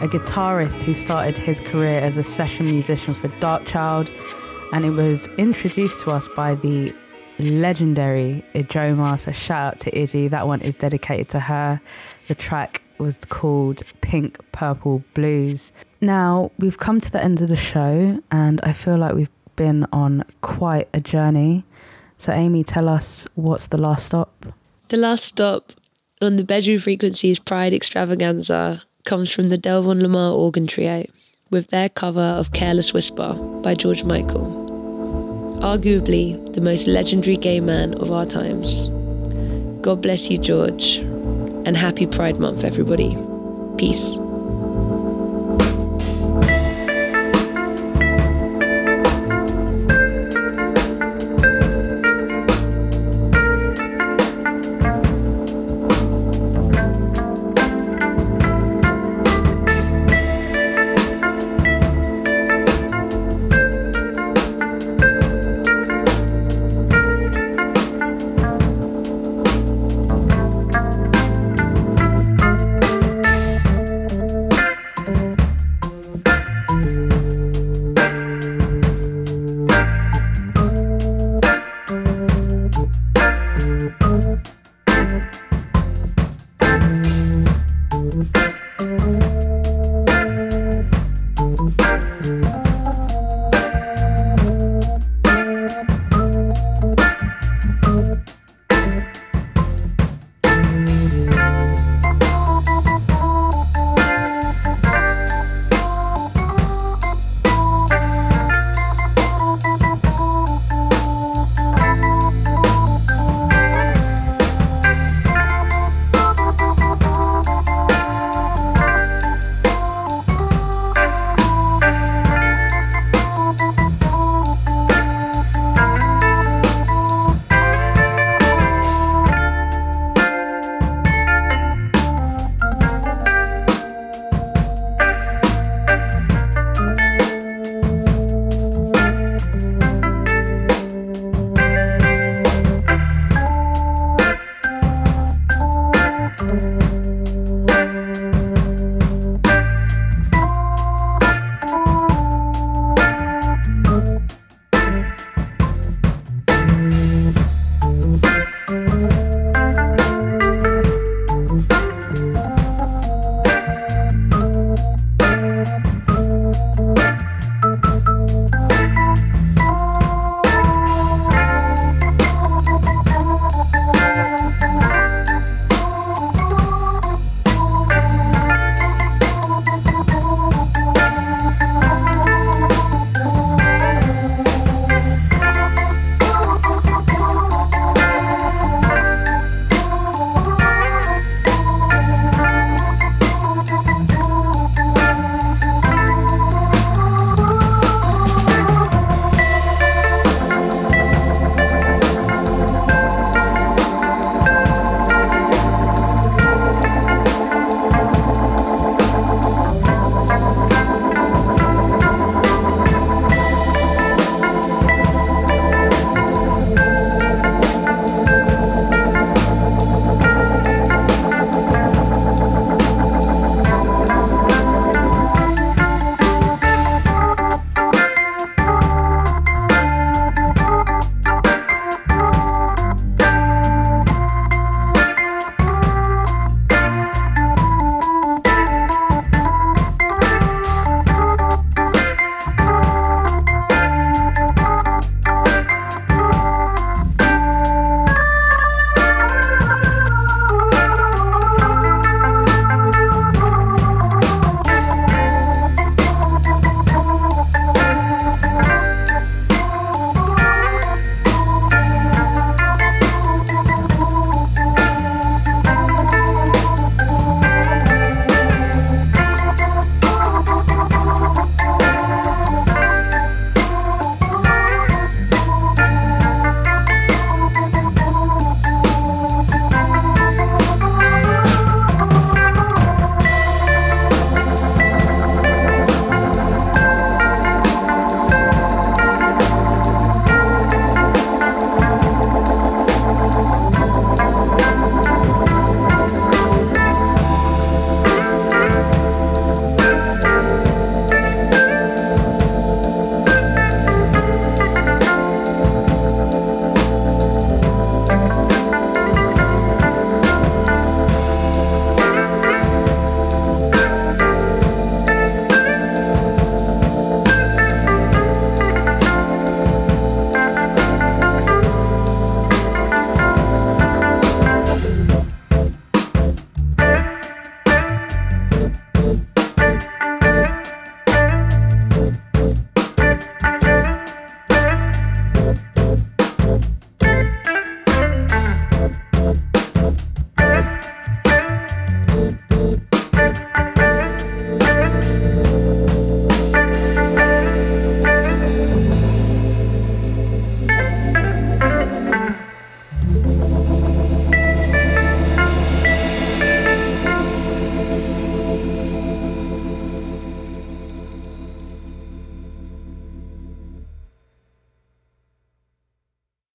a guitarist who started his career as a session musician for Darkchild, and it was introduced to us by the legendary Ijoma. So shout out to Iji. That one is dedicated to her. The track was called Pink Purple Blues. Now we've come to the end of the show, and I feel like we've been on quite a journey. So Amy, tell us what's the last stop? The last stop on the Bedroom Frequencies Pride extravaganza comes from the Delvon Lamarr Organ Trio with their cover of Careless Whisper by George Michael. Arguably the most legendary gay man of our times. God bless you, George, and happy Pride Month, everybody. Peace.